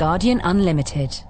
Guardian Unlimited.